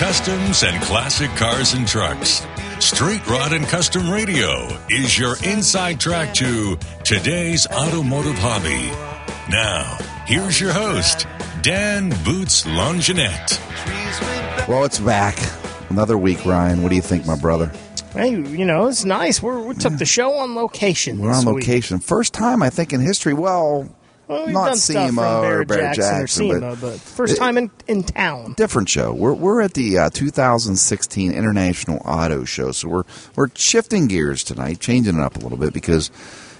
customs, and classic cars and trucks. Street Rod and Custom Radio is your inside track to today's automotive hobby. Now, here's your host, Dan Boots Longinette. Well, it's back. Another week, Ryan. What do you think, my brother? Hey, you know, it's nice. We're, we took the show on location. We're this on week. location. First time, I think, in history. Well, Well, we've not done stuff SEMA from or Bear Bear Jackson, Jackson, or but- but, first It- time in, in town. different show. We're we're at the uh, 2016 International Auto Show, so we're we're shifting gears tonight, changing it up a little bit because.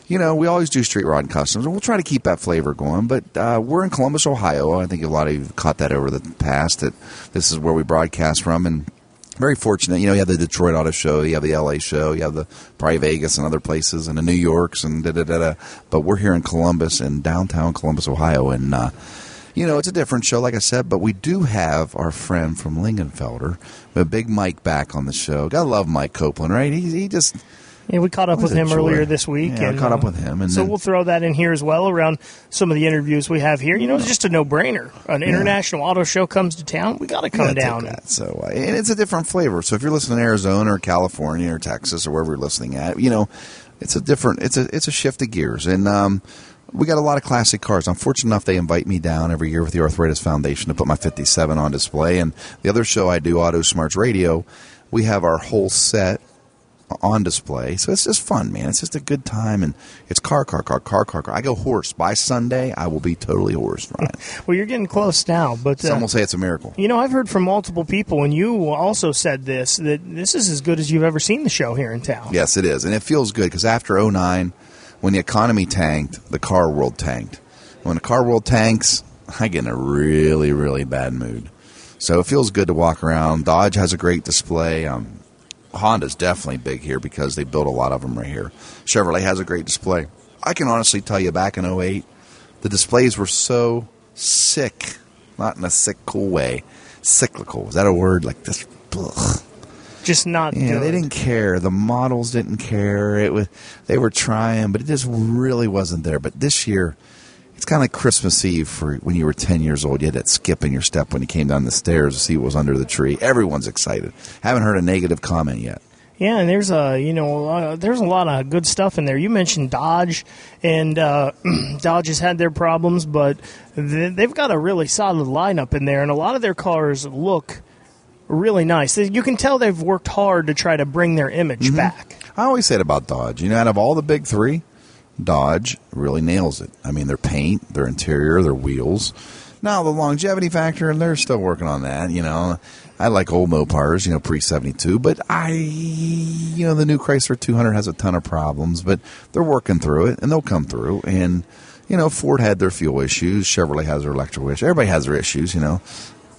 You know, we always do street rod and customs, and we'll try to keep that flavor going. But uh, we're in Columbus, Ohio. I think a lot of you have caught that over the past. That this is where we broadcast from, and very fortunate. You know, you have the Detroit Auto Show, you have the LA Show, you have the probably Vegas and other places, and the New Yorks and da da da da. But we're here in Columbus, in downtown Columbus, Ohio, and uh, you know it's a different show, like I said. But we do have our friend from Lingenfelter, have Big Mike back on the show. Gotta love Mike Copeland, right? He, he just Yeah, we caught up with him joy. earlier this week. Yeah, I caught up uh, with him, and so then- we'll throw that in here as well around some of the interviews we have here. You know, it's just a no-brainer. An international auto show comes to town, we got to come Yeah, down. that. So, uh, and it's a different flavor. So, if you're listening in Arizona or California or Texas or wherever you're listening at, you know, it's a different. It's a it's a shift of gears, and um, we got a lot of classic cars. I'm fortunate enough they invite me down every year with the Arthritis Foundation to put my 57 on display. And the other show I do, Auto Smarts Radio, we have our whole set on display. So it's just fun, man. It's just a good time, and it's car, car, car, car, car, car. I go hoarse by Sunday. I will be totally hoarse, Ryan. Well, you're getting close now, but uh, Some will say it's a miracle. you know, I've heard from multiple people, and you also said this that this is as good as you've ever seen the show here in town. Yes, it is. And it feels good because after 09, when the economy tanked, the car world tanked. When the car world tanks, I get in a really, really bad mood. So it feels good to walk around. Dodge has a great display. Um, Honda's definitely big here because they built a lot of them right here. Chevrolet has a great display. I can honestly tell you back in 08, the displays were so sick, not in a sick, cool way. Cyclical. Is that a word? Like this. Ugh. Just not Yeah, good. they didn't care. The models didn't care. It was they were trying, but it just really wasn't there. But this year, it's kind of like Christmas Eve for when you were ten years old. You had that skip in your step when you came down the stairs to see what was under the tree. Everyone's excited. Haven't heard a negative comment yet. Yeah, and there's a you know of, there's a lot of good stuff in there. You mentioned Dodge, and uh, Dodge has had their problems, but they've got a really solid lineup in there, and a lot of their cars look really nice. You can tell they've worked hard to try to bring their image Mm-hmm. back. I always say it about Dodge. You know, out of all the big three, Dodge really nails it. I mean, their paint, their interior, their wheels. Now the longevity factor, and they're still working on that. You know, I like old Mopars, you know, pre seventy two, but I, you know, the new Chrysler two hundred has a ton of problems, but they're working through it, and they'll come through. And you know, Ford had their fuel issues, Chevrolet has their electrical issues, everybody has their issues, you know.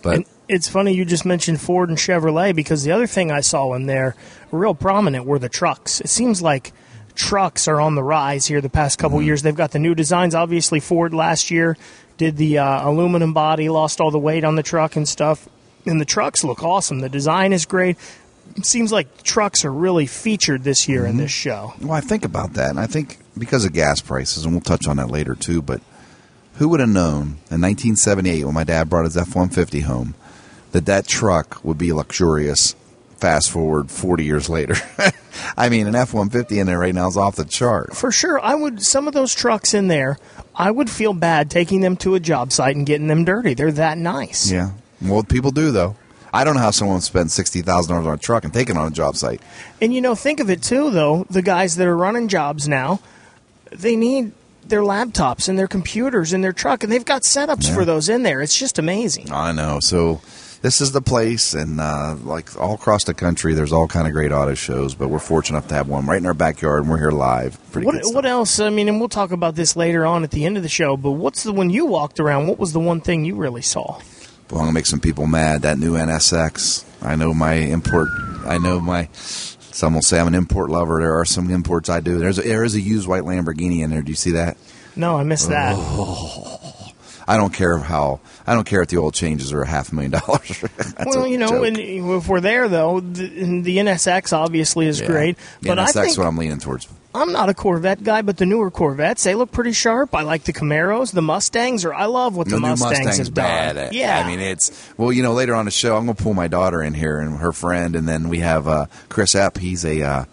But And it's funny you just mentioned Ford and Chevrolet because the other thing I saw in there real prominent were the trucks. It seems like trucks are on the rise here the past couple Mm-hmm. years. They've got the new designs. Obviously, Ford last year did the uh, aluminum body, lost all the weight on the truck and stuff. And the trucks look awesome. The design is great. It seems like trucks are really featured this year Mm-hmm. in this show. Well, I think about that, and I think because of gas prices, and we'll touch on that later too. But who would have known in 1978 when my dad brought his F-150 home that that truck would be luxurious? Fast forward 40 years later. I mean, an F-150 in there right now is off the chart. For sure, I would. Some of those trucks in there, I would feel bad taking them to a job site and getting them dirty. They're that nice. Yeah. Well, people do though. I don't know how someone would spend sixty thousand dollars on a truck and take it on a job site. And you know, think of it too, though. The guys that are running jobs now, they need their laptops and their computers in their truck, and they've got setups Yeah. for those in there. It's just amazing. I know. So this is the place, and uh, like all across the country, there's all kind of great auto shows. But we're fortunate enough to have one right in our backyard, and we're here live. Pretty What, what else? I mean, and we'll talk about this later on at the end of the show. But what's the when you walked around? What was the one thing you really saw? Well, I'm gonna make some people mad. That new NSX. I know my import. I know my. Some will say I'm an import lover. There are some imports I do. There's a, there is a used white Lamborghini in there. Do you see that? No, I missed that. I don't care how. I don't care if the oil changes are a half million dollars. Well, you know, and if we're there though, the, the NSX obviously is Yeah. great. The But I think what I'm leaning towards. I'm not a Corvette guy, but the newer Corvettes they look pretty sharp. I like the Camaros, the Mustangs, or I love what the, the new Mustangs Mustang's has done. bad. Yeah, I mean it's well, you know, later on the show, I'm going to pull my daughter in here and her friend, and then we have uh, Chris Epp. He's a uh,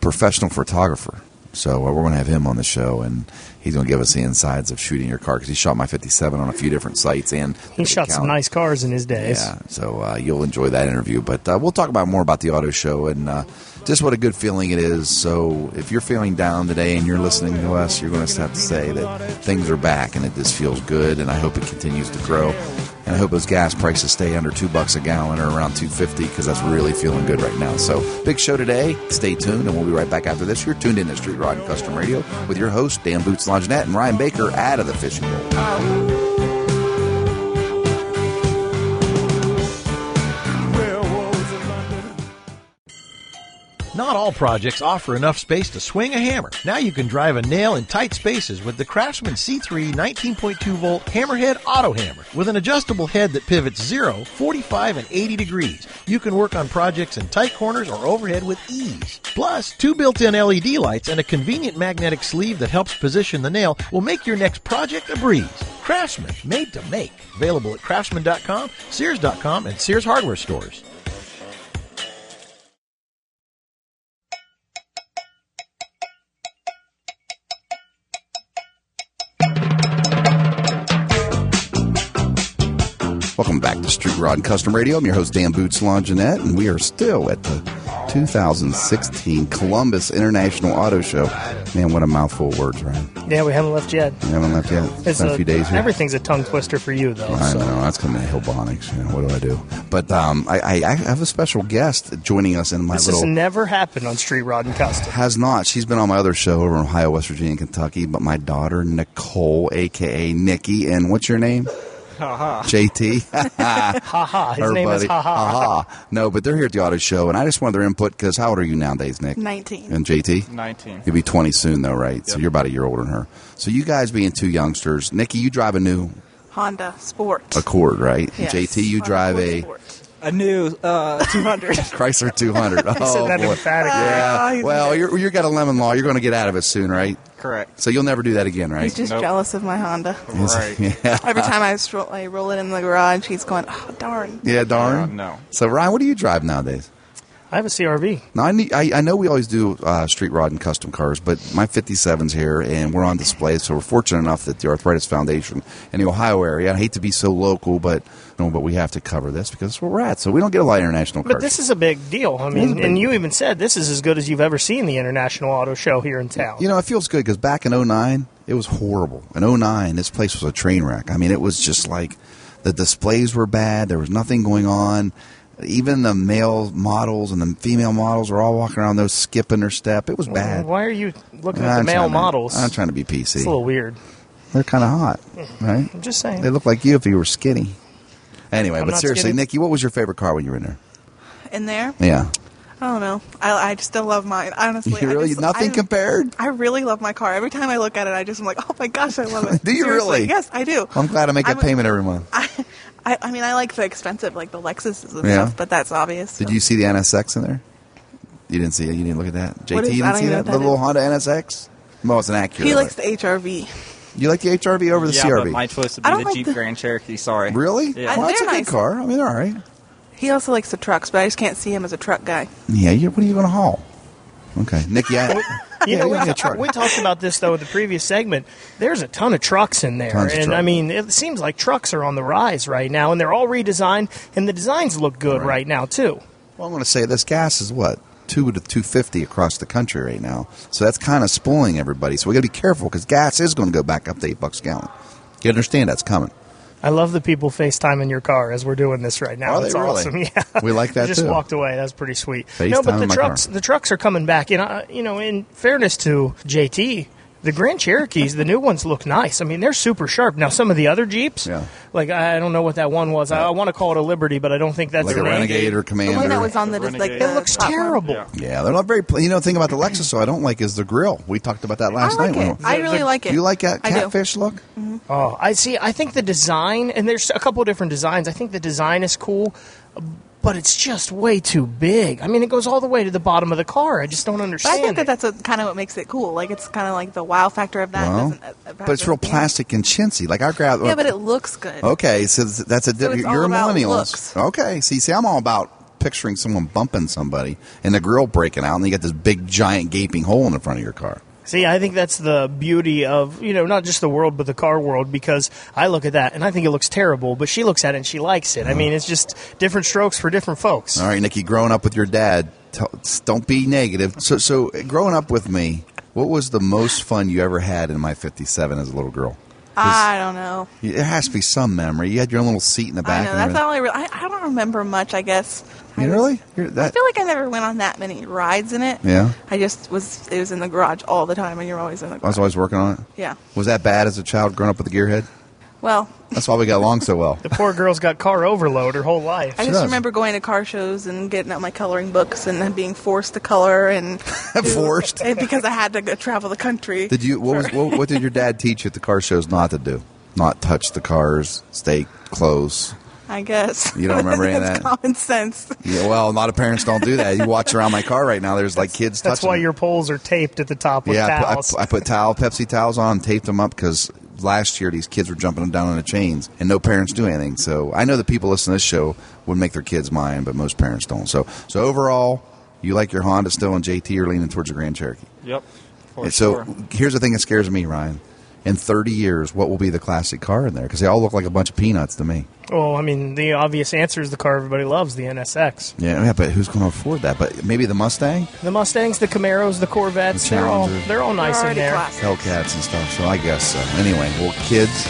professional photographer, so uh, we're going to have him on the show, and he's going to give us the insides of shooting your car because he shot my 57 on a few different sites, and he shot some nice cars in his days. Yeah, so uh, you'll enjoy that interview. But uh, we'll talk about more about the auto show and uh, just what a good feeling it is. So if you're feeling down today and you're listening to us, you're going to have to say that things are back and it just feels good. And I hope it continues to grow. And I hope those gas prices stay under two bucks a gallon or around two fifty because that's really feeling good right now. So big show today. Stay tuned, and we'll be right back after this. You're tuned in to Street Rod and Custom Radio with your host Dan Boots Longinette and Ryan Baker out of the fishing bowl. Not all projects offer enough space to swing a hammer. Now you can drive a nail in tight spaces with the Craftsman C3 19.2 volt Hammerhead Auto Hammer. With an adjustable head that pivots 0, 45, and 80 degrees, you can work on projects in tight corners or overhead with ease. Plus, two built-in LED lights and a convenient magnetic sleeve that helps position the nail will make your next project a breeze. Craftsman, made to make. Available at craftsman.com, sears.com, and Sears hardware stores. Welcome back to Street Rod and Custom Radio. I'm your host, Dan Boots Longinette, and we are still at the 2016 Columbus International Auto Show. Man, what a mouthful of words, right? Yeah, we haven't left yet. We haven't left yet. It's been a, few days here. Everything's a tongue twister for you, though. I so. know. That's coming to Hillbonics. You know, what do I do? But um, I, I, I, have a special guest joining us in my this little... has never happened on Street Rod and Custom. Has not. She's been on my other show over in Ohio, West Virginia, and Kentucky. But my daughter, Nicole, a.k.a. Nikki. And what's your name? Ha JT. ha ha. His Her name buddy. is Ha ha. Ha-ha. No, but they're here at the auto show, and I just wanted their input because how old are you nowadays, Nick? 19. And JT? 19. You'll be 20 soon, though, right? So you're about a year older than her. So you guys being two youngsters, Nikki, you drive a new Honda Sport. Accord, right? Yes. JT, you Honda drive Accord a Sport. A new uh, 200. Chrysler 200. Oh, said that boy. emphatically. Ah, Yeah. Well, you're, you got a lemon law. You're going to get out of it soon, right? Correct. So you'll never do that again, right? He's just Nope. jealous of my Honda. Right. yeah. Every time I, stroll, I roll it in the garage, he's going, oh, darn. Yeah, darn. Uh, no. So, Ryan, what do you drive nowadays? I have a CRV. Now, I, need, I, I know we always do uh, street rod and custom cars, but my 57's here, and we're on display, so we're fortunate enough that the Arthritis Foundation in the Ohio area, I hate to be so local, but know, but we have to cover this because that's where we're at. So we don't get a lot of international But cars. this is a big deal. I mean, and you even said this is as good as you've ever seen the International Auto Show here in town. You know, it feels good because back in 09, it was horrible. In 09, this place was a train wreck. I mean, it was just like the displays were bad. There was nothing going on. Even the male models and the female models were all walking around those skipping their step. It was bad. Why are you looking at I'm the male to- models? I'm trying to be PC. it's a little weird. They're kind of hot, mm. right? I'm just saying. They look like you if you were skinny. Anyway, I'm but seriously. Nikki, what was your favorite car when you were in there? In there? Yeah, I don't know. I, I still love mine. Honestly, you I really just- nothing I, compared. I really love my car. Every time I look at it, I just am like, oh my gosh, I love it. Do you Seriously. really? Yes, I do. I'm glad I make that I'm- payment every month. I, I, I mean, I like the expensive, like the Lexuses and Yeah. stuff, but that's obvious. Did so. you see the NSX in there? You didn't see it. You didn't look at that. JT, is- you didn't see even that? The that little. Honda NSX. Well, it's an Acura. He likes the HRV. You like the HRV over the yeah, CRV? but my choice would I be don't the like Jeep the- Grand Cherokee. Sorry. really? Yeah. Well, that's a They're good nice. car. I mean, they're all right. He also likes the trucks, but I just can't see him as a truck guy. Yeah. You, what are you going to haul? Okay, Nikki. I, You yeah, know, you we, can get a truck. we talked about this though in the previous segment. There's a ton of trucks in there, Tons of and truck. I mean, it seems like trucks are on the rise right now, and they're all redesigned, and the designs look good Right. right, now too. Well, I'm going to say this gas is what two to two fifty across the country right now. So that's kind of spoiling everybody. So we got to be careful because gas is going to go back up to eight bucks a gallon. You understand that's coming. I love the people FaceTime in your car as we're doing this right now. Are they it's really? awesome. Yeah, We like that I just too. walked away. That's pretty sweet. FaceTime no, but the trucks, car. the trucks are coming back. And uh, you know, in fairness to JT, the Grand Cherokees, the new ones look nice. I mean, they're super sharp. Now, some of the other Jeeps, Yeah. like I don't know what that one was. I, I want to call it a Liberty, but I don't think that's Like the a name. Renegade or The Commander. one that was on the, The just like Renegade. the It looks terrible. Yeah. yeah, they're not very. You know, the thing about the mm-hmm. Lexus, though, I don't like is the grill. We talked about that last I like night. it. I really the- like it. Do you like that I do. catfish look? Mm-hmm. Oh, I see. I think the design, and there's a couple of different designs. I think the design is cool, but it's just way too big. I mean, it goes all the way to the bottom of the car. I just don't understand. But understand. I think it. that that's a, kind of what makes it cool. Like it's kind of like the wow factor of that. Well, doesn't, uh, but it's real plastic and chintzy. Like I grab. Yeah, but it looks good. Okay, so that's a So it's you're all a millennial. looks. Okay, see, see, I'm all about picturing someone bumping somebody and the grill breaking out, and you got this big, giant, gaping hole in the front of your car. See, I think that's the beauty of, you know, not just the world, but the car world, because I look at that and I think it looks terrible, but she looks at it and she likes it. I mean, it's just different strokes for different folks. All right, Nikki, growing up with your dad, don't be negative. So, so growing up with me, what was the most fun you ever had in my '57 as a little girl? I don't know. It has to be some memory. You had your own little seat in the I back. know that's I, re- I. I don't remember much. I guess. I You was- really? You're I feel like I never went on that many rides in it. Yeah. I just was. It was in the garage all the time, and you're always in the garage. I was always working on it. yeah. Was that bad as a child growing up with a gearhead? Well, That's why we got along so well. The poor girl's got car overload her whole life. I She just does. remember going to car shows and getting out my coloring books and then being forced to color and Forced? and because I had to go travel the country. Did you? What was? What, what did your dad teach you at the car shows not to do? Not touch the cars, stay close. I guess You don't remember any of It's that? Common sense. Yeah, well, a lot of parents don't do that. You watch around my car right now. There's like kids. That's touching why your poles are taped at the top with Yeah, I put, I, towels. put- I put towel, Pepsi towels on, taped them up because last year these kids were jumping them down on the chains, and no parents do anything. So I know the people listening to this show would make their kids mine, but most parents don't. So, so overall, you like your Honda still, and JT are leaning towards the Grand Cherokee. Yep. So sure. here's the thing that scares me, Ryan. In 30 years, what will be the classic car in there? Because they all look like a bunch of peanuts to me. well, I mean, the obvious answer is the car everybody loves, the NSX. Yeah, yeah, but who's going to afford that? But maybe the Mustang, The Mustangs, the Camaros, the Corvettes, The they're all Challenger. they're all nice in there. classic. Hellcats, and stuff. So I guess so. Anyway, well, kids,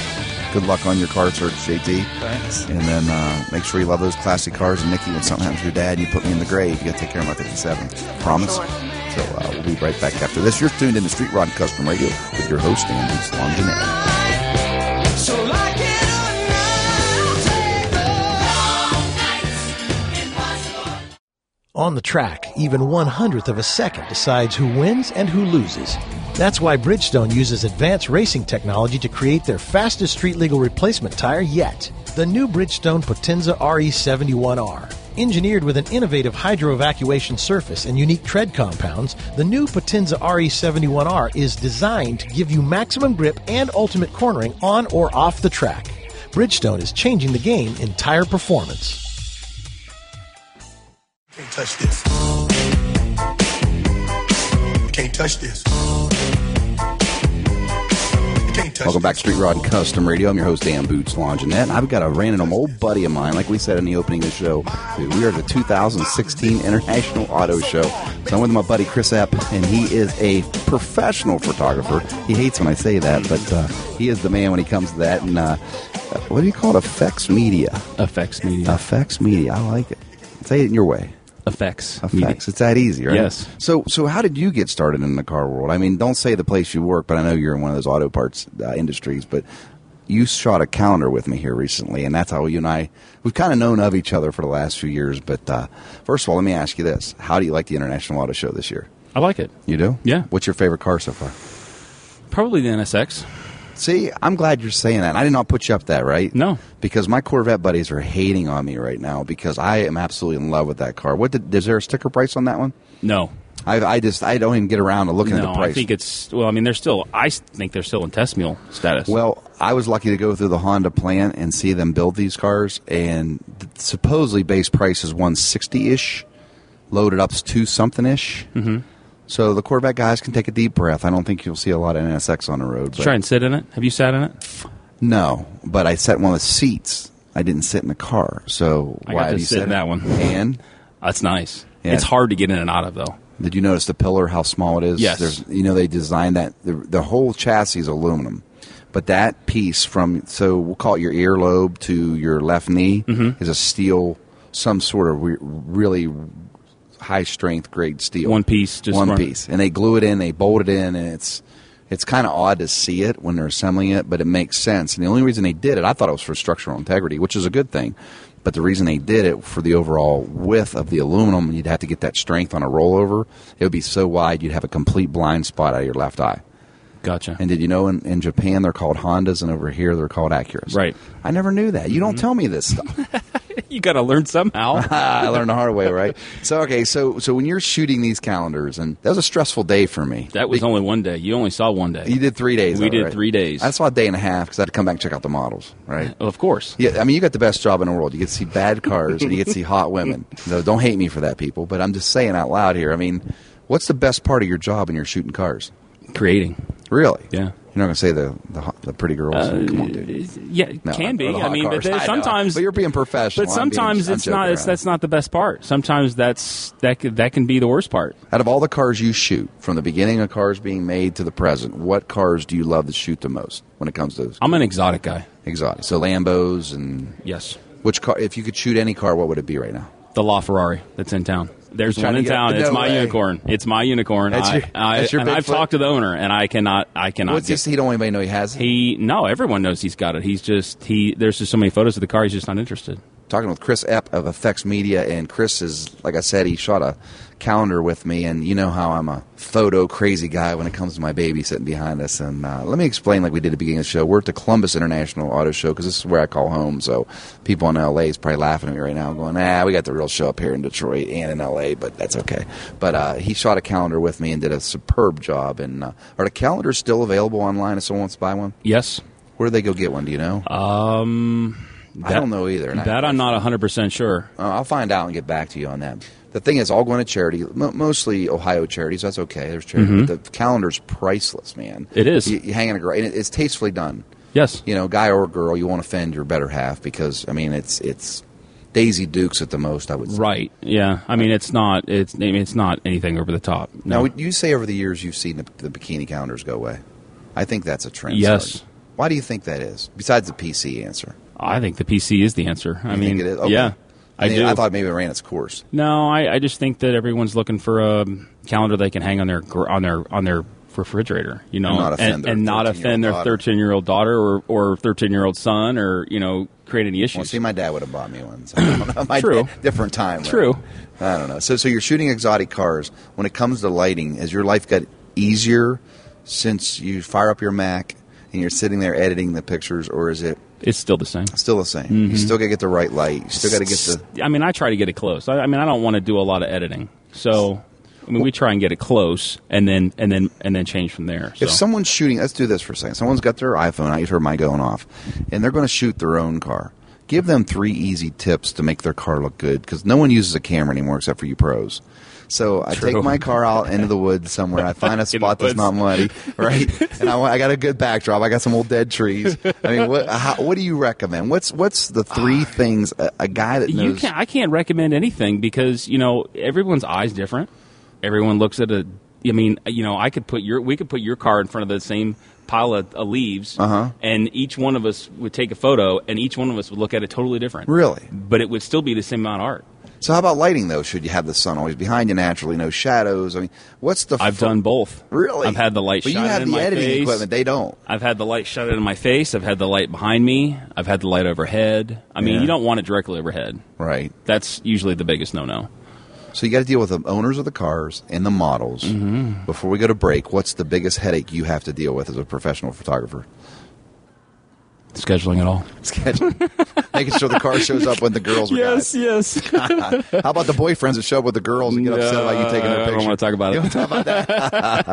good luck on your car search, JT. Thanks. And then uh, make sure you love those classic cars. And Nikki, when something happens to your dad and you put me in the grave, you got to take care of my 57. Promise? Sure. So uh, we'll be right back after this. You're tuned in to Street Rod Custom Radio with your host, Andy Slongenet. So like it or not, take On the track, even one hundredth of a second decides who wins and who loses. That's why Bridgestone uses advanced racing technology to create their fastest street legal replacement tire yet. The new Bridgestone Potenza RE71R. Engineered with an innovative hydro evacuation surface and unique tread compounds, the new Potenza RE71R is designed to give you maximum grip and ultimate cornering on or off the track. Bridgestone is changing the game in tire performance. Can't touch this. Can't touch this. Welcome back to. Street Rod and Custom Radio. I'm your host, Dan Boots Longinette. And I've got a random old buddy of mine, like we said in the opening of the show. We are at the 2016 International Auto Show. So I'm with my buddy Chris Epp, and he is a professional photographer. He hates when I say that, but uh, he is the man when he comes to that. And uh, what do you call it? Epphects Media. Epphects media. Epphects Media. I like it. Say it in your way. Effects. Effects. It's that easy, right? Yes. So, so how did you get started in the car world? I mean, don't say the place you work, but I know you're in one of those auto parts uh, industries. But you shot a calendar with me here recently, and that's how you and I we've kind of known of each other for the last few years. But uh, first of all, let me ask you this: How do you like the International Auto Show this year? I like it. You do? Yeah. What's your favorite car so far? Probably the NSX. See, I'm glad you're saying that. I did not put you up that, right? No. Because my Corvette buddies are hating on me right now because I am absolutely in love with that car. What did, is there a sticker price on that one? No. I, I just I don't even get around to looking at the price. I think it's well. I mean, they're still. I think they're still in test mule status. Well, I was lucky to go through the Honda plant and see them build these cars, and supposedly base price is one sixty ish, loaded up's two something ish. Mm-hmm. So the Corvette guys can take a deep breath. I don't think you'll see a lot of NSX on the road. But try and sit in it. Have you sat in it? no, but I sat in one of the seats. I didn't sit in the car. So I why got to have you sit sat in that one. And That's nice. Yeah. It's hard to get in and out of though. Did you notice the pillar? How small it is? Yes. There's, you know, they designed that. The, the whole chassis is aluminum, but that piece from so we'll call it your earlobe to your left knee Mm-hmm. is a steel, some sort of re- really high strength grade steel. One piece, just one run- piece, and they glue it in. They bolt it in, and it's it's kind of odd to see it when they're assembling it, but it makes sense. And the only reason they did it, I thought it was for structural integrity, which is a good thing. But the reason they did it for the overall width of the aluminum, you'd have to get that strength on a rollover. It would be so wide, you'd have a complete blind spot out of your left eye. Gotcha. And did you know in, in Japan they're called Hondas, and over here they're called Acuras? Right. I never knew that. You don't mm-hmm. tell me this stuff. you got to learn somehow. I learned the hard way, right? So okay, so so when you're shooting these calendars, and that was a stressful day for me. That was only one day. You only saw one day. You did three days. We though, did right? three days. I saw a day and a half because I had to come back and check out the models, right? of course. Yeah, I mean, you got the best job in the world. You get to see bad cars and you get to see hot women. So don't hate me for that, people. But I'm just saying out loud here. I mean, what's the best part of your job when you're shooting cars? Creating. Really? Yeah. You're not going to say the the, hot, the pretty girls. Uh, Come on, dude. Yeah, it No, can or be. the I hot mean, cars. but I know. sometimes. But you're being professional. But I'm being- sometimes I'm it's joking not. It's, around. that's not the best part. Sometimes that's that. That can be the worst part. Out of all the cars you shoot, from the beginning of cars being made to the present, what cars do you love to shoot the most when it comes to I'm an exotic guy. exotic? So Lambos and Yes. which car? If you could shoot any car, what would it be right now? The LaFerrari that's in town. There's one in town. It's no my way. unicorn. It's my unicorn. That's I, your- I, that's your and I've talked to the owner, and I cannot. I cannot. What's get, this? He don't want anybody know he has. it? He no. Everyone knows he's got it. He's just he. There's just so many photos of the car. He's just not interested. Talking with Chris Epp of Epphects Media, and Chris is, like I said, he shot a calendar with me, and you know how I'm a photo crazy guy when it comes to my baby sitting behind us. And uh, let me explain, like we did at the beginning of the show, we're at the Columbus International Auto Show because this is where I call home. So people in LA is probably laughing at me right now, going, "Ah, we got the real show up here in Detroit and in LA, but that's okay." But uh, he shot a calendar with me and did a superb job. And uh, are the calendars still available online if someone wants to buy one? Yes. Where do they go get one? Do you know? Um. I don't know either. That I'm not 100 percent sure. Uh, I'll find out and get back to you on that. The thing is, all going to charity, mo mostly Ohio charities. That's okay. There's charity, but the calendar's priceless, man. Mm-hmm. It is. You, you hang in a great, it's tastefully done. Yes. You know, guy or girl, you won't offend your better half because I mean, it's it's Daisy Dukes at the most. I would say. Right. Yeah. I mean, it's not. It's. I mean, it's not anything over the top. No. Now, you say over the years you've seen the, the bikini calendars go away. I think that's a trend. Yes. Why do you think that is? Besides the PC answer, I think the PC is the answer. I You mean, think it is? Okay. yeah. I, mean. I thought maybe it ran its course. no, I, I just think that everyone's looking for a calendar they can hang on their on their on their refrigerator, you know, And not offend and, their and 13-year-old offend their daughter. thirteen year old daughter or or thirteen year old son or you know create any issues. Well, see, my dad would have bought me one. So I don't know. My True. dad- different time. right? True. I don't know. So, so you're shooting exotic cars. When it comes to lighting, has your life got easier since you fire up your Mac and you're sitting there editing the pictures, or is it it's still the same. still the same? You mm-hmm. still got to get the right light. You still got to get the. I mean, I try to get it close. I, I mean, I don't want to do a lot of editing, so I mean, we try and get it close, and then and then and then change from there. So. If someone's shooting, let's do this for a second. Someone's got their iPhone. I heard my going off, and they're going to shoot their own car. Give them three easy tips to make their car look good because no one uses a camera anymore except for you pros. So I True. take my car out into the woods somewhere. I find a spot that's not muddy, right? and I, I got a good backdrop. I got some old dead trees. I mean, what, how, what do you recommend? What's what's the three things a, a guy that knows? you can't. I can't recommend anything because you know everyone's eyes different. Everyone looks at a. I mean, you know, I could put your. We could put your car in front of the same pile of, of leaves, Uh-huh. and each one of us would take a photo, and each one of us would look at it totally different. Really? But it would still be the same amount of art. So how about lighting though? Should you have the sun always behind you naturally, no shadows? I mean, what's the? I've fir- done both. Really? I've had the light But you have in the editing face. equipment. They don't. I've had the light shut in my face. I've had the light behind me. I've had the light overhead. I mean, Yeah. you don't want it directly overhead. Right. That's usually the biggest no-no. So you got to deal with the owners of the cars and the models. Mm-hmm. Before we go to break, what's the biggest headache you have to deal with as a professional photographer? Scheduling it all. Scheduling, making sure the car shows up when the girls are yes. guys. How about the boyfriends that show up with the girls and get upset about you taking their pictures? I picture? don't want to talk about You it. don't talk about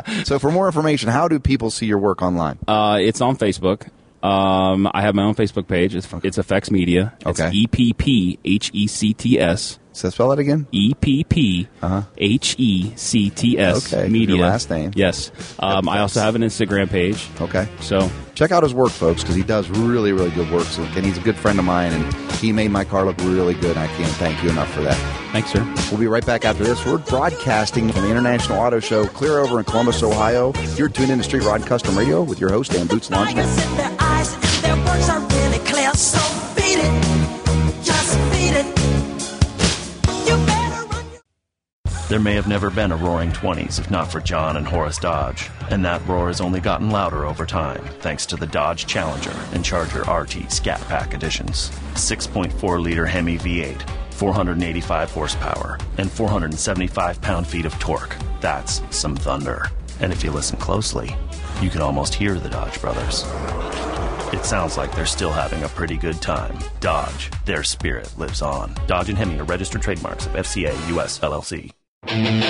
that. so for more information, how do people see your work online? Uh, it's on Facebook. Um, I have my own Facebook page. It's, it's Epphects Media. It's Okay. E P P H E C T S. So spell that again. E P P H E C T S. Uh-huh. Okay, Media. your last name. Yes. Um, I also have an Instagram page. Okay. So Check out his work, folks, because he does really, really good work. So, and he's a good friend of mine, and he made my car look really good. And I can't thank you enough for that. thanks, sir. We'll be right back after this. We're broadcasting from the International Auto Show, clear over in Columbus, Ohio. You're tuned in to Street Rod Custom Radio with your host, Dan Boots Launch. There may have never been a roaring 20s if not for John and Horace Dodge, and that roar has only gotten louder over time thanks to the Dodge Challenger and Charger RT Scat Pack editions. 6.4 liter Hemi V8, 485 horsepower, and 475 pound feet of torque. That's some thunder. And if you listen closely, you can almost hear the Dodge brothers. It sounds like they're still having a pretty good time. Dodge, their spirit lives on. Dodge and Hemi are registered trademarks of FCA US LLC. Welcome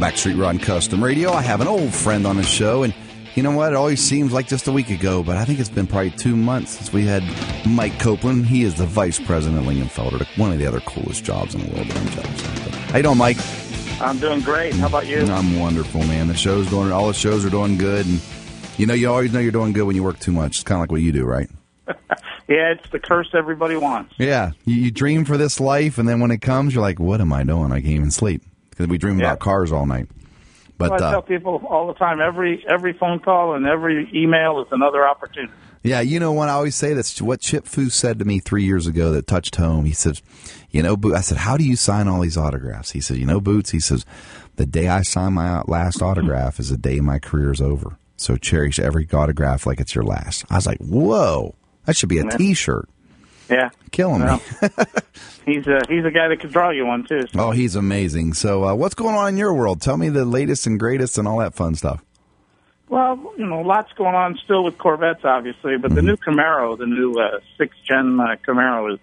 back to Street Rod Custom Radio. I have an old friend on the show, and you know what? It always seems like just a week ago, but I think it's been probably two months since we had Mike Copeland. He is the vice president of Lingenfelter, one of the other coolest jobs in the world I'm jealous. How you doing, Mike? I'm doing great. How about you? I'm wonderful, man. The show's going, all the shows are doing good, and you know, you always know you're doing good when you work too much. It's kind of like what you do, right? Yeah, it's the curse everybody wants. Yeah, you, you dream for this life, and then when it comes, you're like, "What am I doing? I can't even sleep." Because we dream Yeah. about cars all night. But well, I uh, tell people all the time, every every phone call and every email is another opportunity. yeah, you know what I always say? That's what Chip Foose said to me three years ago. That touched home. He says, "You know, Bo-" I said, how do you sign all these autographs?" He said, "You know, Boots." He says, "The day I sign my last autograph is the day my career's over. So cherish every autograph like it's your last." I was like, "Whoa, that should be a. T-shirt." Yeah, Killing me. He's a he's a guy that could draw you one too. So. Oh, he's amazing. So, uh, what's going on in your world? Tell me the latest and greatest and all that fun stuff. Well, you know, lots going on still with Corvettes, obviously, but the new Camaro, the new uh, sixth gen uh, Camaro, is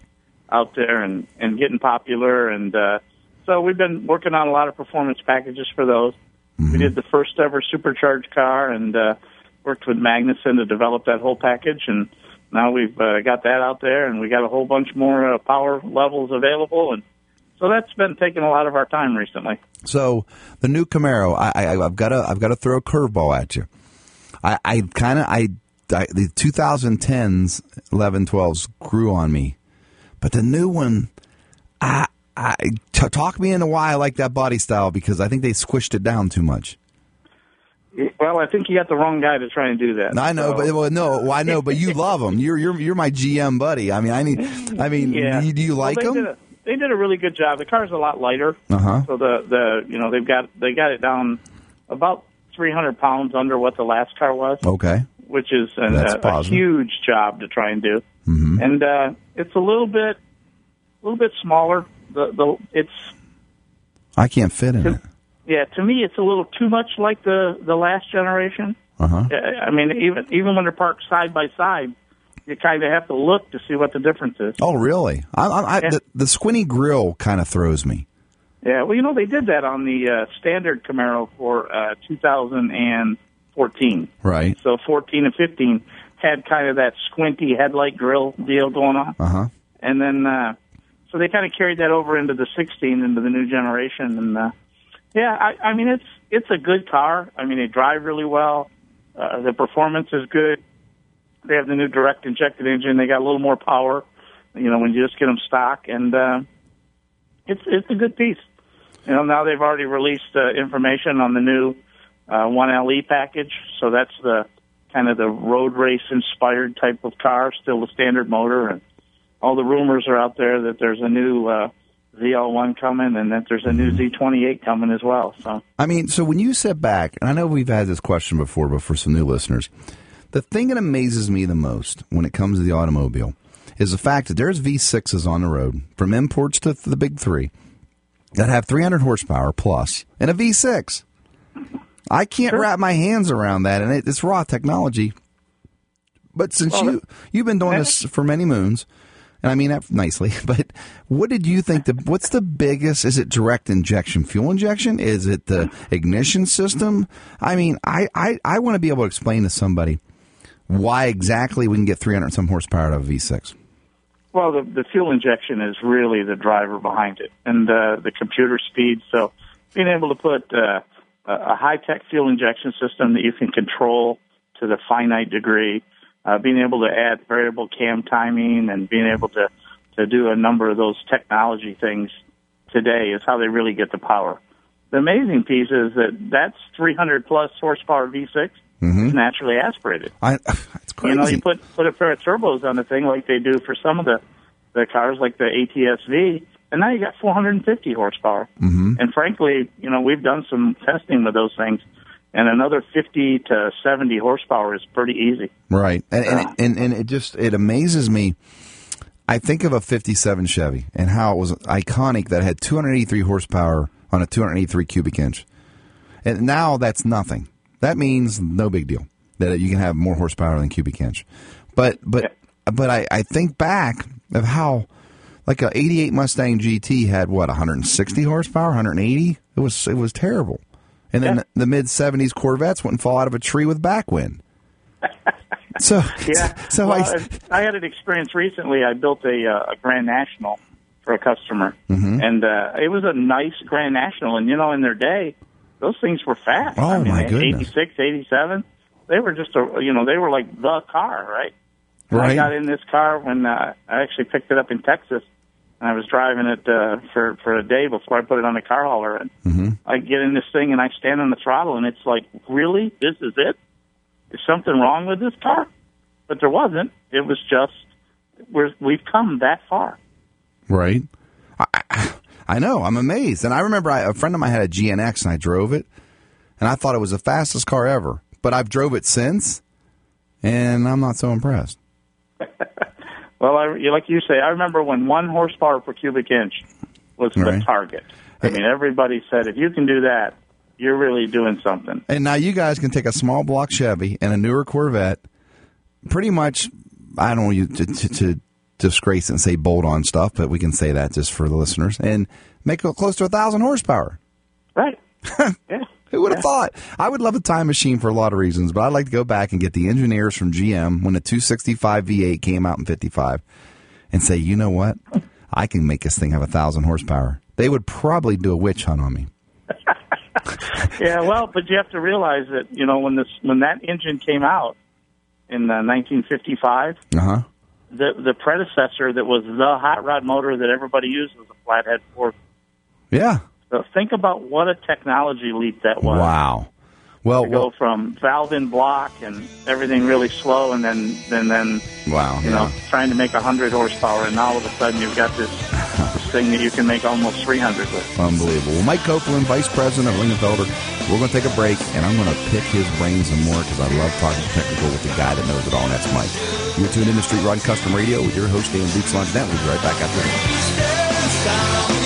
out there and and getting popular, and uh, so we've been working on a lot of performance packages for those. We did the first ever supercharged car, and uh, worked with Magnuson to develop that whole package, and now we've uh, got that out there, and we got a whole bunch more uh, power levels available, and so that's been taking a lot of our time recently. So, the new Camaro, I, I, I've got to, I've got to throw a curveball at you. I, I kind of, I, I, the 2010s, 11, 12s grew on me, but the new one, I, I t- talk me into why I like that body style because I think they squished it down too much. Well, I think you got the wrong guy to try and do that. I know, So- but well, no, well, I know, but you love him. You're you're you're my GM buddy. I mean, I need. I mean, Yeah. you, do you Well, like? Did a, they did a really good job. The car's a lot lighter, Uh-huh. so the the you know they've got they got it down about 300 pounds under what the last car was, Okay. which is an, a, a huge job to try and do. Mhm. And uh, it's a little bit a little bit smaller. The the it's I can't fit in it. Yeah to me it's a little too much like the the last generation. Uh huh. I mean even even when they're parked side by side, you kind of have to look to see what the difference is. Oh, really? I, I, I, the, the squinty grill kind of throws me. Yeah, well, you know, they did that on the uh, standard Camaro for uh, 2014. Right. So 14 and 15 had kind of that squinty headlight grill deal going on. Uh huh. And then, uh, so they kind of carried that over into the 16, into the new generation. And, uh, yeah, I, I mean, it's, it's a good car. I mean, they drive really well. Uh, the performance is good. They have the new direct injected engine. They got a little more power, you know, when you just get them stock. And, uh, it's, it's a good piece. You know, now they've already released uh, information on the new uh, 1LE package. So that's the kind of the road race inspired type of car, still the standard motor. And all the rumors are out there that there's a new uh, ZL1 coming and that there's a new mm-hmm. Z28 coming as well. So I mean, so when you sit back, and I know we've had this question before, but for some new listeners, the thing that amazes me the most when it comes to the automobile is the fact that there's V6s on the road, from imports to the big three, that have 300 horsepower plus and a V6. I can't wrap my hands around that, and it, it's raw technology. But since Well, you you've been doing this for many moons, and I mean that nicely, but what did you think? The what's the biggest? Is it direct injection fuel injection? Is it the ignition system? I mean, I I, I want to be able to explain to somebody why exactly we can get 300 some horsepower out of a V6. Well, the, the fuel injection is really the driver behind it, and uh, the computer speed. So, being able to put uh, a a high-tech fuel injection system that you can control to the finite degree, uh, being able to add variable cam timing, and being able to to do a number of those technology things today is how they really get the power. The amazing piece is that that's 300 plus horsepower V6 is naturally aspirated. I, it's You know, crazy. you put put a pair of turbos on the thing like they do for some of the the cars, like the ATS-V, and now you got 450 horsepower. Mm-hmm. And frankly, you know, we've done some testing with those things, and another 50 to 70 horsepower is pretty easy. Right, and and, and and it just it amazes me. I think of a 57 Chevy and how it was iconic that it had 283 horsepower on a 283 cubic inch. And now that's nothing. That means no big deal that you can have more horsepower than cubic inch. But but but I, I think back of how like a 88 Mustang GT had what 160 horsepower, 180. It was it was terrible. And then Yeah. the, the mid 70s Corvettes wouldn't fall out of a tree with backwind. So Yeah. so well, I I had an experience recently. I built a, uh, a Grand National for a customer, Mhm. and uh, it was a nice Grand National. And you know, in their day, those things were fast. Oh, I mean, my goodness. 86, 87, they were just a you know they were like the car, right? Right. I got in this car when uh, I actually picked it up in Texas. And I was driving it uh, for for a day before I put it on the car hauler, and Mm-hmm. I get in this thing and I stand on the throttle, and it's like, really, this is it? Is something wrong with this car? But there wasn't. It was just we're we've come that far. Right. I, know. I'm amazed. And I remember I, a friend of mine had a GNX and I drove it, and I thought it was the fastest car ever. But I've drove it since, and I'm not so impressed. Well, I, like you say, I remember when one horsepower per cubic inch was the Right. target. I mean, everybody said if you can do that, you're really doing something. And now you guys can take a small block Chevy and a newer Corvette, pretty much. I don't want you to, to, to disgrace and say bolt on stuff, but we can say that just for the listeners and make it close to a thousand horsepower. Right. yeah. Who would have thought? I would love a time machine for a lot of reasons, but I'd like to go back and get the engineers from GM when the 265 V8 came out in 55 and say, you know what? I can make this thing have a thousand horsepower. They would probably do a witch hunt on me. yeah, well, but you have to realize that you know when this when that engine came out in uh, 1955, Uh huh. the the predecessor that was the hot rod motor that everybody used was a flathead Ford. Yeah. So think about what a technology leap that was. Wow. Well, to go from valve in block and everything really slow, and then then then wow. you know trying to make a hundred horsepower, and now all of a sudden you've got this this thing that you can make almost three hundred with. Unbelievable. Well, Mike Copeland, Vice President of Lingenfelter. We're going to take a break, and I'm going to pick his brains some more because I love talking technical with the guy that knows it all, and that's Mike. You're tuned in to Street Rod Custom Radio with your host, Dan Dukes Lunch. We'll be right back after this.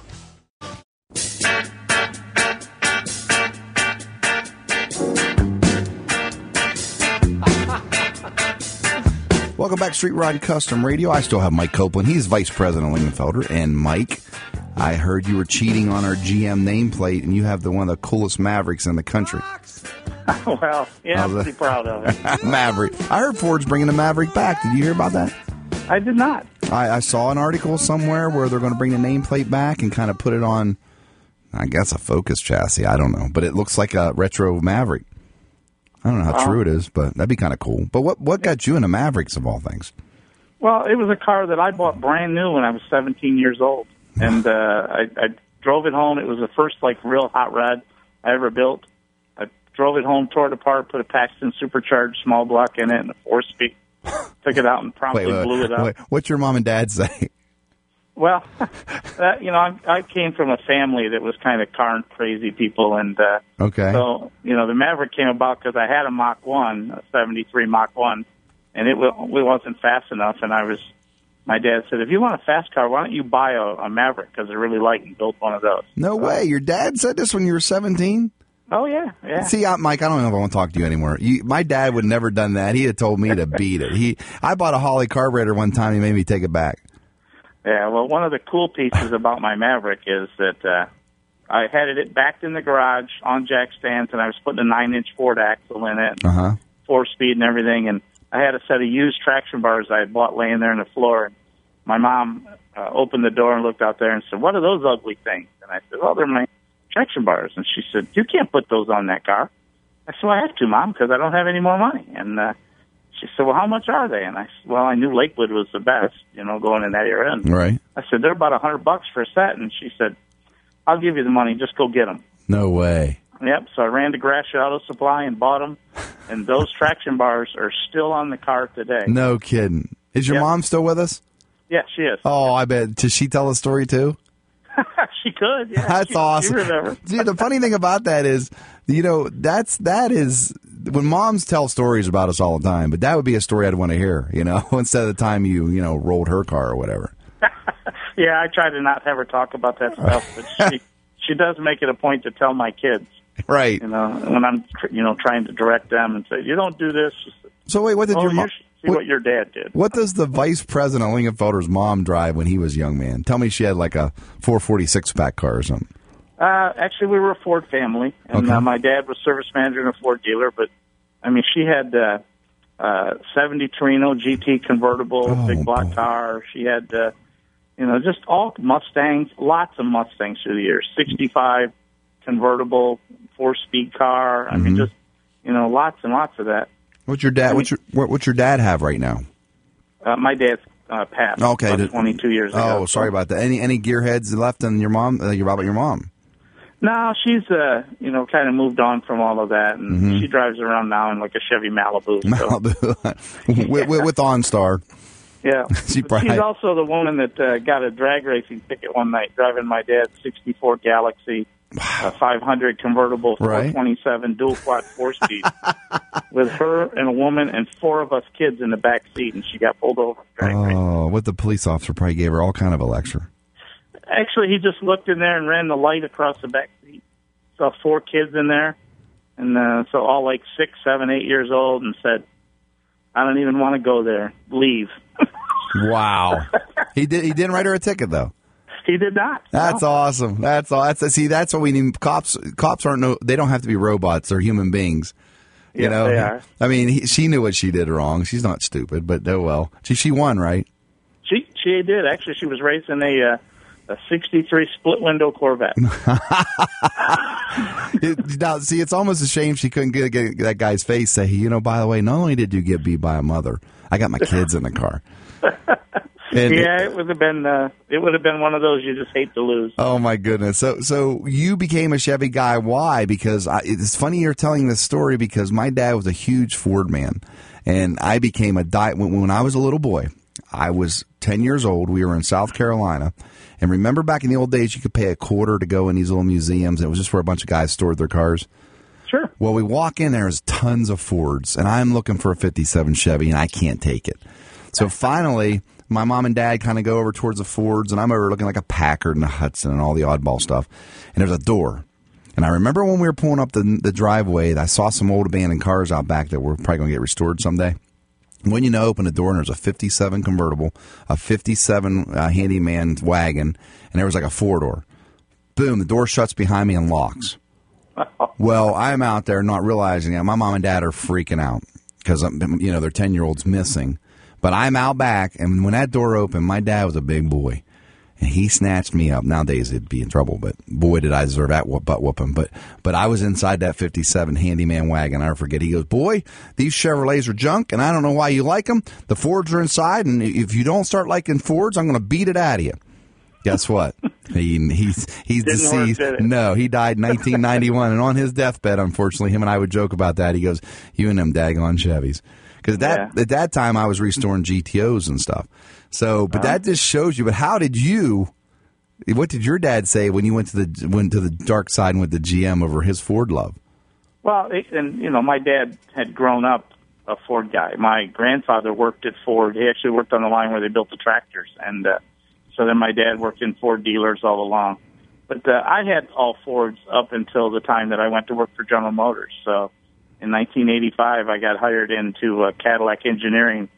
Welcome back, Street Rod Custom Radio. I still have Mike Copeland. He's Vice President of Lingenfelter. And Mike, I heard you were cheating on our GM nameplate, and you have the one of the coolest Mavericks in the country. well, yeah, I'm pretty proud of it. Maverick. I heard Ford's bringing the Maverick back. Did you hear about that? I did not. I, I saw an article somewhere where they're going to bring the nameplate back and kind of put it on, I guess, a Focus chassis. I don't know, but it looks like a retro Maverick. I don't know how Wow. true it is, but that'd be kind of cool. But what what got you into Mavericks of all things? Well, it was a car that I bought brand new when I was 17 years old, and uh, I, I drove it home. It was the first like real hot rod I ever built. I drove it home, tore it apart, put a Paxton supercharged small block in it, and a four speed. Took it out and promptly Wait, wait, blew it up. wait, what's your mom and dad say? Well, that, you know, I, I came from a family that was kind of car crazy people, and uh, Okay. so you know, the Maverick came about because I had a Mach One, a '73 Mach One, and it, wa- it wasn't fast enough. And I was, my dad said, if you want a fast car, why don't you buy a, a Maverick because they're really light and built one of those. No way. Your dad said this when you were 17? Oh yeah, yeah. See, I, Mike, I don't know if I want to talk to you anymore. You, my dad would never done that. He had told me to beat it. He, I bought a Holley carburetor one time. He made me take it back. Yeah, well, one of the cool pieces about my Maverick is that uh, I had it backed in the garage on jack stands, and I was putting a nine-inch Ford axle in it, Uh huh. four speed and everything. And I had a set of used traction bars I had bought laying there on the floor. And my mom uh, opened the door and looked out there and said, "What are those ugly things?" And I said, "Well, they're my traction bars." And she said, "You can't put those on that car." I said, well, I have to, Mom, because I don't have any more money. And uh, she said, well, how much are they? And I said, well, I knew Lakewood was the best, you know, going in that area. And Right. I said, they're about a hundred bucks for a set. And she said, I'll give you the money. Just go get them. No way. Yep. So I ran to Gratiot Auto Supply and bought them. And those traction bars are still on the car today. No kidding. Is your Yep. mom still with us? Yeah, she is. Oh, I bet. Does she tell a story too? she could. Yeah, That's she, awesome. She. Dude, the funny thing about that is, you know, that's that is when moms tell stories about us all the time. But that would be a story I'd want to hear. You know, instead of the time you you know rolled her car or whatever. Yeah, I try to not have her talk about that stuff, but she she does make it a point to tell my kids. Right. You know, when I'm tr- you know trying to direct them and say, you don't do this. So wait, what did oh, your mom? see what, your dad did. What does the vice president of Lincoln Lingenfelter's mom drive when he was a young man? Tell me she had like a 446 pack car or something. Uh, actually, we were a Ford family, and Okay. uh, my dad was service manager in a Ford dealer. But I mean, she had uh, uh, 70 Torino GT convertible, Oh, big block car. She had, uh, you know, just all Mustangs, lots of Mustangs through the years. 65 convertible, four speed car. I mean, Mhm. just you know, lots and lots of that. What's your dad? What's your what, what's your dad have right now? Uh, my dad uh, passed Okay, 22 years ago. Oh, sorry about that. Any any gearheads left in your mom? Uh, your about your mom? No, she's uh, you know, kind of moved on from all of that, and Mhm. she drives around now in like a Chevy Malibu. So. Malibu with, with, with OnStar. Yeah, She probably- she's also the woman that uh, got a drag racing ticket one night driving my dad's '64 Galaxie uh, 500 convertible Right. 427 dual quad four speed with her and a woman and four of us kids in the back seat, and she got pulled over. Oh, what the police officer probably gave her all kind of a lecture. Actually, he just looked in there and ran the light across the back seat. Saw four kids in there, and uh, so all like six, seven, eight years old, and said, "I don't even want to go there. Leave." Wow. he did. He didn't write her a ticket though. He did not. That's No. awesome. That's all. That's see. That's what we need. Cops. Cops aren't no. They don't have to be robots. They're human beings. You Yeah, know. they are. I mean, he, she knew what she did wrong. She's not stupid, but oh well. She she won, right? She she did actually. She was racing a uh, a '63 split window Corvette. It, now, see, it's almost a shame she couldn't get, get that guy's face. Say, you know, by the way, not only did you get beat by a mother, I got my kids in the car. And- yeah, it would have been uh, it would have been one of those you just hate to lose. Oh my goodness! So, so you became a Chevy guy. Why? Because I, it's funny you're telling this story because my dad was a huge Ford man, and I became a di- when, when I was a little boy. I was ten years old. We were in South Carolina, and remember back in the old days, you could pay a quarter to go in these little museums, it was just where a bunch of guys stored their cars. Sure. Well, we walk in, there's tons of Fords, and I'm looking for a 57 Chevy, and I can't take it. So finally, my mom and dad kind of go over towards the Fords, and I'm over looking like a Packard and a Hudson and all the oddball stuff. And there's a door. And I remember when we were pulling up the, the driveway, I saw some old abandoned cars out back that were probably going to get restored someday. When you know, open the door and there's a 57 convertible, a 57 uh, handyman wagon, and there was like a four door. Boom, the door shuts behind me and locks. Well, I'm out there not realizing it. My mom and dad are freaking out because you know their ten year old's missing. But I'm out back, and when that door opened, my dad was a big boy, and he snatched me up. Nowadays, it'd be in trouble, but boy, did I deserve that whoop- butt whooping. But but I was inside that '57 handyman wagon. I never forget. He goes, "Boy, these Chevrolets are junk, and I don't know why you like them. The Fords are inside, and if you don't start liking Fords, I'm going to beat it out of you." Guess what? he he's he's Didn't deceased. No, he died in 1991, and on his deathbed, unfortunately, him and I would joke about that. He goes, "You and them daggone Chevys," because that at that time I was restoring GTOs and stuff. So, but that just shows you. But how did you? What did your dad say when you went to the went to the dark side and went to GM over his Ford love? Well, and you know, my dad had grown up a Ford guy. My grandfather worked at Ford. He actually worked on the line where they built the tractors, and uh, so then my dad worked in Ford dealers all along. But uh, I had all Fords up until the time that I went to work for General Motors. So in 1985, I got hired into uh, Cadillac Engineering,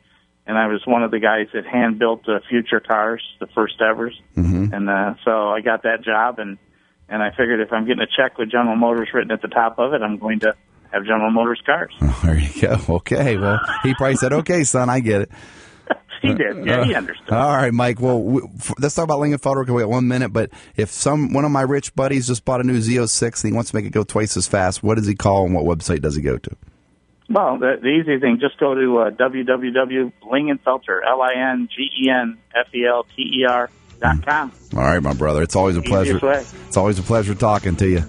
and I was one of the guys that hand built the future cars, the first evers. Mm-hmm. And uh, so I got that job, and and I figured if I'm getting a check with General Motors written at the top of it, I'm going to have General Motors cars. There you go. Okay. Well, he probably said, "Okay, son, I get it." he did. Yeah, he Uh, understood. All right, Mike. Well, we, f- let's talk about Lingenfelter. Because we got one minute, but if some one of my rich buddies just bought a new Z06 and he wants to make it go twice as fast, what does he call and what website does he go to? Well, the, the easy thing, just go to uh, www.lingenfelter, L-I-N-G-E-N-F-E-L-T-E-R dot com. All right, my brother. It's always a Easiest pleasure. way. It's always a pleasure talking to you.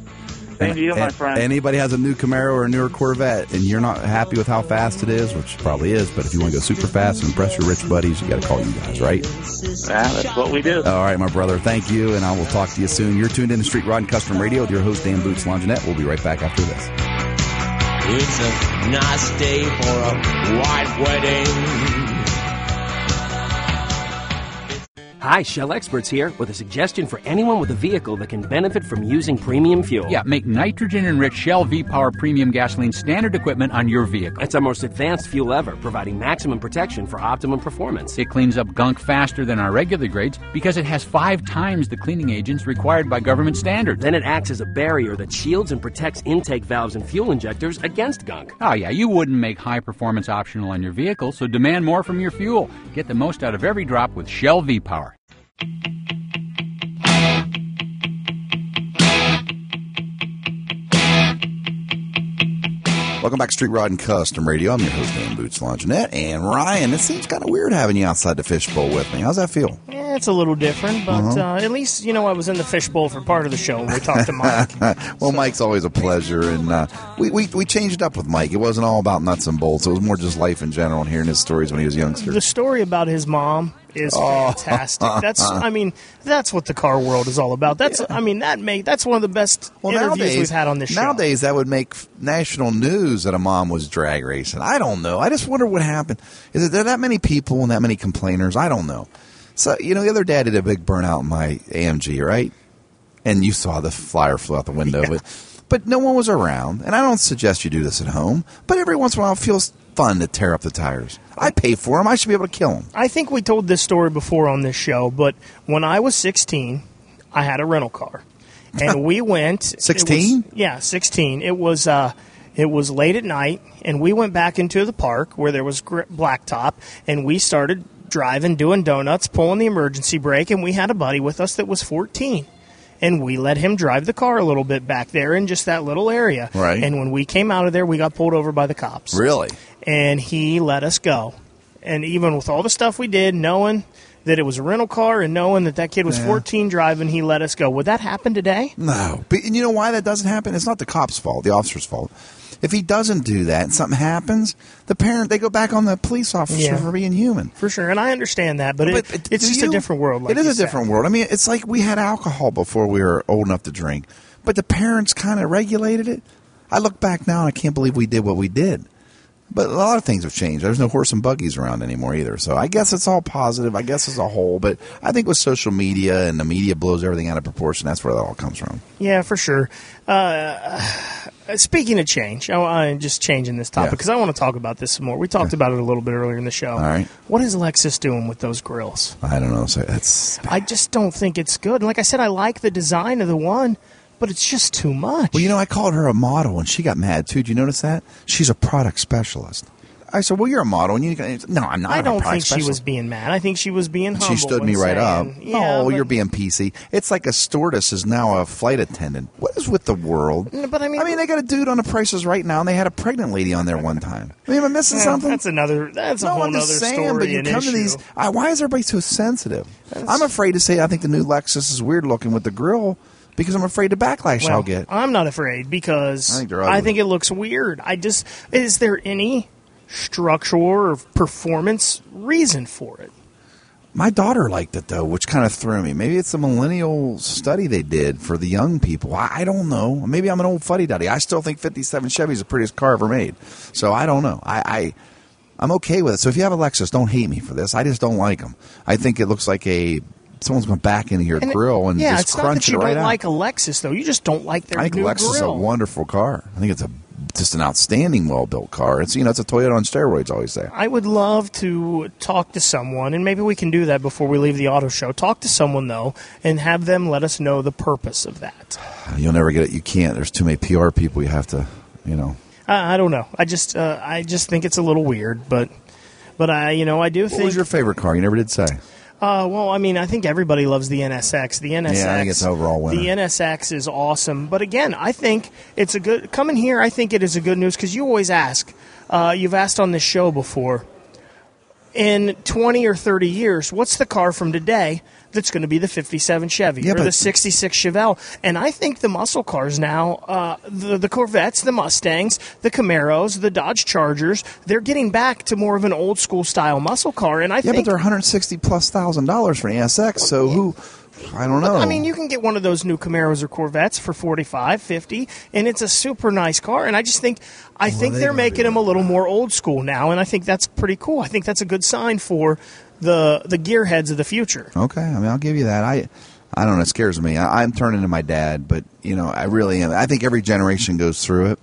Same to you, my friend. Anybody has a new Camaro or a newer Corvette and you're not happy with how fast it is, which probably is, but if you want to go super fast and impress your rich buddies, you got to call you guys, right? Yeah, that's what we do. All right, my brother. Thank you, and I will talk to you soon. You're tuned in to Street Rod and Custom Radio with your host Dan Boots Longinette. We'll be right back after this. It's a nice day for a white wedding. Hi, Shell Experts here with a suggestion for anyone with a vehicle that can benefit from using premium fuel. Yeah, make nitrogen enriched Shell V Power Premium Gasoline standard equipment on your vehicle. It's our most advanced fuel ever, providing maximum protection for optimum performance. It cleans up gunk faster than our regular grades because it has five times the cleaning agents required by government standards. Then it acts as a barrier that shields and protects intake valves and fuel injectors against gunk. Oh, yeah, you wouldn't make high performance optional on your vehicle, so demand more from your fuel. Get the most out of every drop with Shell V Power. Welcome back to Street Rod and Custom Radio. I'm your host, Dan Boots Longinette. And Ryan, it seems kind of weird having you outside the fishbowl with me. How's that feel? Yeah, it's a little different, but Uh-huh. uh, at least you know I was in the fishbowl for part of the show when we talked to Mike. well, Mike's always a pleasure, and uh, we, we we changed up with Mike. It wasn't all about nuts and bolts. It was more just life in general and hearing his stories when he was a youngster. The story about his mom is Oh. fantastic. That's, I mean, that's what the car world is all about. That's, I mean, that make that's one of the best Well, interviews nowadays, we've had on this show. nowadays that would make national news that a mom was drag racing. I don't know. I just wonder what happened. Is it there that many people and that many complainers? I don't know. So you know, the other day I did a big burnout in my AMG, right? And you saw the flyer flew out the window, but but no one was around. And I don't suggest you do this at home, but every once in a while it feels fun to tear up the tires. I pay for them. I should be able to kill them. I think we told this story before on this show, but when I was 16, I had a rental car, and we went. it was- 16? Yeah, 16. It was. Uh, it was late at night, and we went back into the park where there was blacktop, and we started driving, doing donuts, pulling the emergency brake, and we had a buddy with us that was 14. And we let him drive the car a little bit back there in just that little area. Right. And when we came out of there, we got pulled over by the cops Really? and he let us go. And even with all the stuff we did, knowing that it was a rental car and knowing that that kid was Yeah. 14 driving, he let us go. Would that happen today? No. But and you know why that doesn't happen? It's not the cop's fault, the officer's fault. If he doesn't do that and something happens, the parent they go back on the police officer Yeah. for being human. For sure, and I understand that, but, it, it's just a different world. Like it is a said. different world. I mean, it's like we had alcohol before we were old enough to drink, but the parents kind of regulated it. I look back now and I can't believe we did what we did. But a lot of things have changed. There's no horse and buggies around anymore either. So I guess it's all positive. I guess as a whole. But I think with social media and the media blows everything out of proportion, that's where that all comes from. Yeah, for sure. Uh, speaking of change, I, I'm just changing this topic Yeah. because I want to talk about this some more. We talked about it a little bit earlier in the show. All right. What is Lexus doing with those grills? I don't know. So it's I just don't think it's good. And like I said, I like the design of the one, but it's just too much. Well, you know, I called her a model, and she got mad too. Did you notice that? She's a product specialist. I said, "Well, you're a model, and you." No, I'm not. I a don't product think she was being mad. I think she was being humble. She stood me right up. Yeah, oh, but- you're being PC. It's like a stewardess is now a flight attendant. What is with the world? No, But I mean, I mean, they got a dude on the prices right now, and they had a pregnant lady on there one time. I mean, am I missing Yeah, something? That's another. That's a no, whole I'm other saying, story. but you come issue. to these. I, why is everybody so sensitive? I'm afraid to say I think the new Lexus is weird looking with the grill because I'm afraid the backlash Well, I'll get. I'm not afraid because I think I think it looks weird. I just is there any structural or performance reason for it? My daughter liked it though, which kind of threw me. Maybe it's a millennial study they did for the young people. I, I don't know. Maybe I'm an old fuddy duddy. I still think '57 Chevy's the prettiest car ever made. So I don't know. I, I I'm okay with it. So if you have a Lexus, don't hate me for this. I just don't like them. I think it looks like a someone's going to back into your And grill and yeah, just it's not crunch that you it right don't out. like a Lexus though. You just don't like their I think new Lexus is a wonderful car. I think it's a just an outstanding, well built car. It's you know it's a Toyota on steroids. I always say. I would love to talk to someone, and maybe we can do that before we leave the auto show. Talk to someone though, and have them let us know the purpose of that. You'll never get it. You can't. There's too many PR people. You have to, you know. I, I don't know. I just uh, I just think it's a little weird, but But I, you know, I do What think. was your favorite car? You never did say. Uh, well, I mean, I think everybody loves the NSX. The NSX, Yeah, I think it's overall winner. The NSX is awesome, but again, I think it's a good coming here. I think it is a good news because you always ask. Uh, you've asked on this show before. In twenty or thirty years, what's the car from today that's going to be the '57 Chevy Yeah, or the '66 Chevelle? And I think the muscle cars now, uh, the, the Corvettes, the Mustangs, the Camaros, the Dodge Chargers, they're getting back to more of an old school style muscle car. And I Yeah, think but they're 160 plus thousand dollars for an NSX. So who? I don't know. I mean, you can get one of those new Camaros or Corvettes for 45, 50, and it's a super nice car. And I just think, I think they they're making them a little more old school now, and I think that's pretty cool. I think that's a good sign for the the gearheads of the future. Okay, I mean, I'll give you that. I, I don't know. It scares me. I, I'm turning to my dad, but you know, I really am. I think every generation goes through it,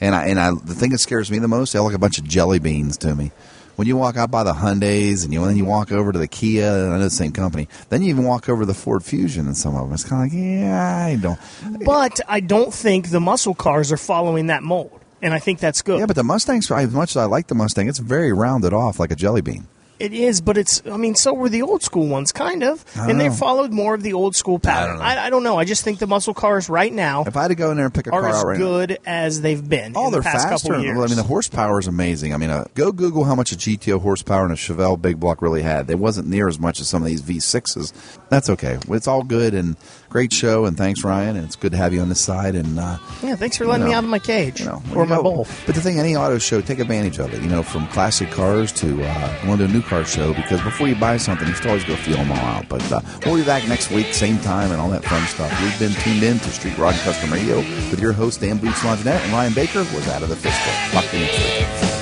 and I and I the thing that scares me the most, they look like a bunch of jelly beans to me. When you walk out by the Hyundai's and you then you walk over to the Kia, and I know the same company. Then you even walk over to the Ford Fusion and some of them. It's kind of like, yeah, I don't. But I don't think the muscle cars are following that mold, and I think that's good. Yeah, but the Mustangs, as much as I like the Mustang, it's very rounded off like a jelly bean. It is, but it's. I mean, so were the old school ones, kind of, I don't and they followed more of the old school pattern. know. I, I don't know. I just think the muscle cars right now If I had to go in there and pick a are car as out right now, good as they've been. Oh, in they're the past faster. I mean, the horsepower is amazing. I mean, uh, go Google how much a GTO horsepower and a Chevelle big block really had. It wasn't near as much as some of these V6s. That's okay. It's all good and great show. And thanks, Ryan. And it's good to have you on this side. And uh, Yeah, thanks for you letting me out of my cage you know, or my know, bowl. But the thing, any auto show, take advantage of it. You know, from classic cars to uh, want to do a new car show because before you buy something, you should always go feel them all out. But uh, we'll be back next week, same time, and all that fun stuff. We've been tuned in to Street Rod and Custom Radio with your host Dan Boots Longinette, and Ryan Baker was out of the fistful. Talk to you next week.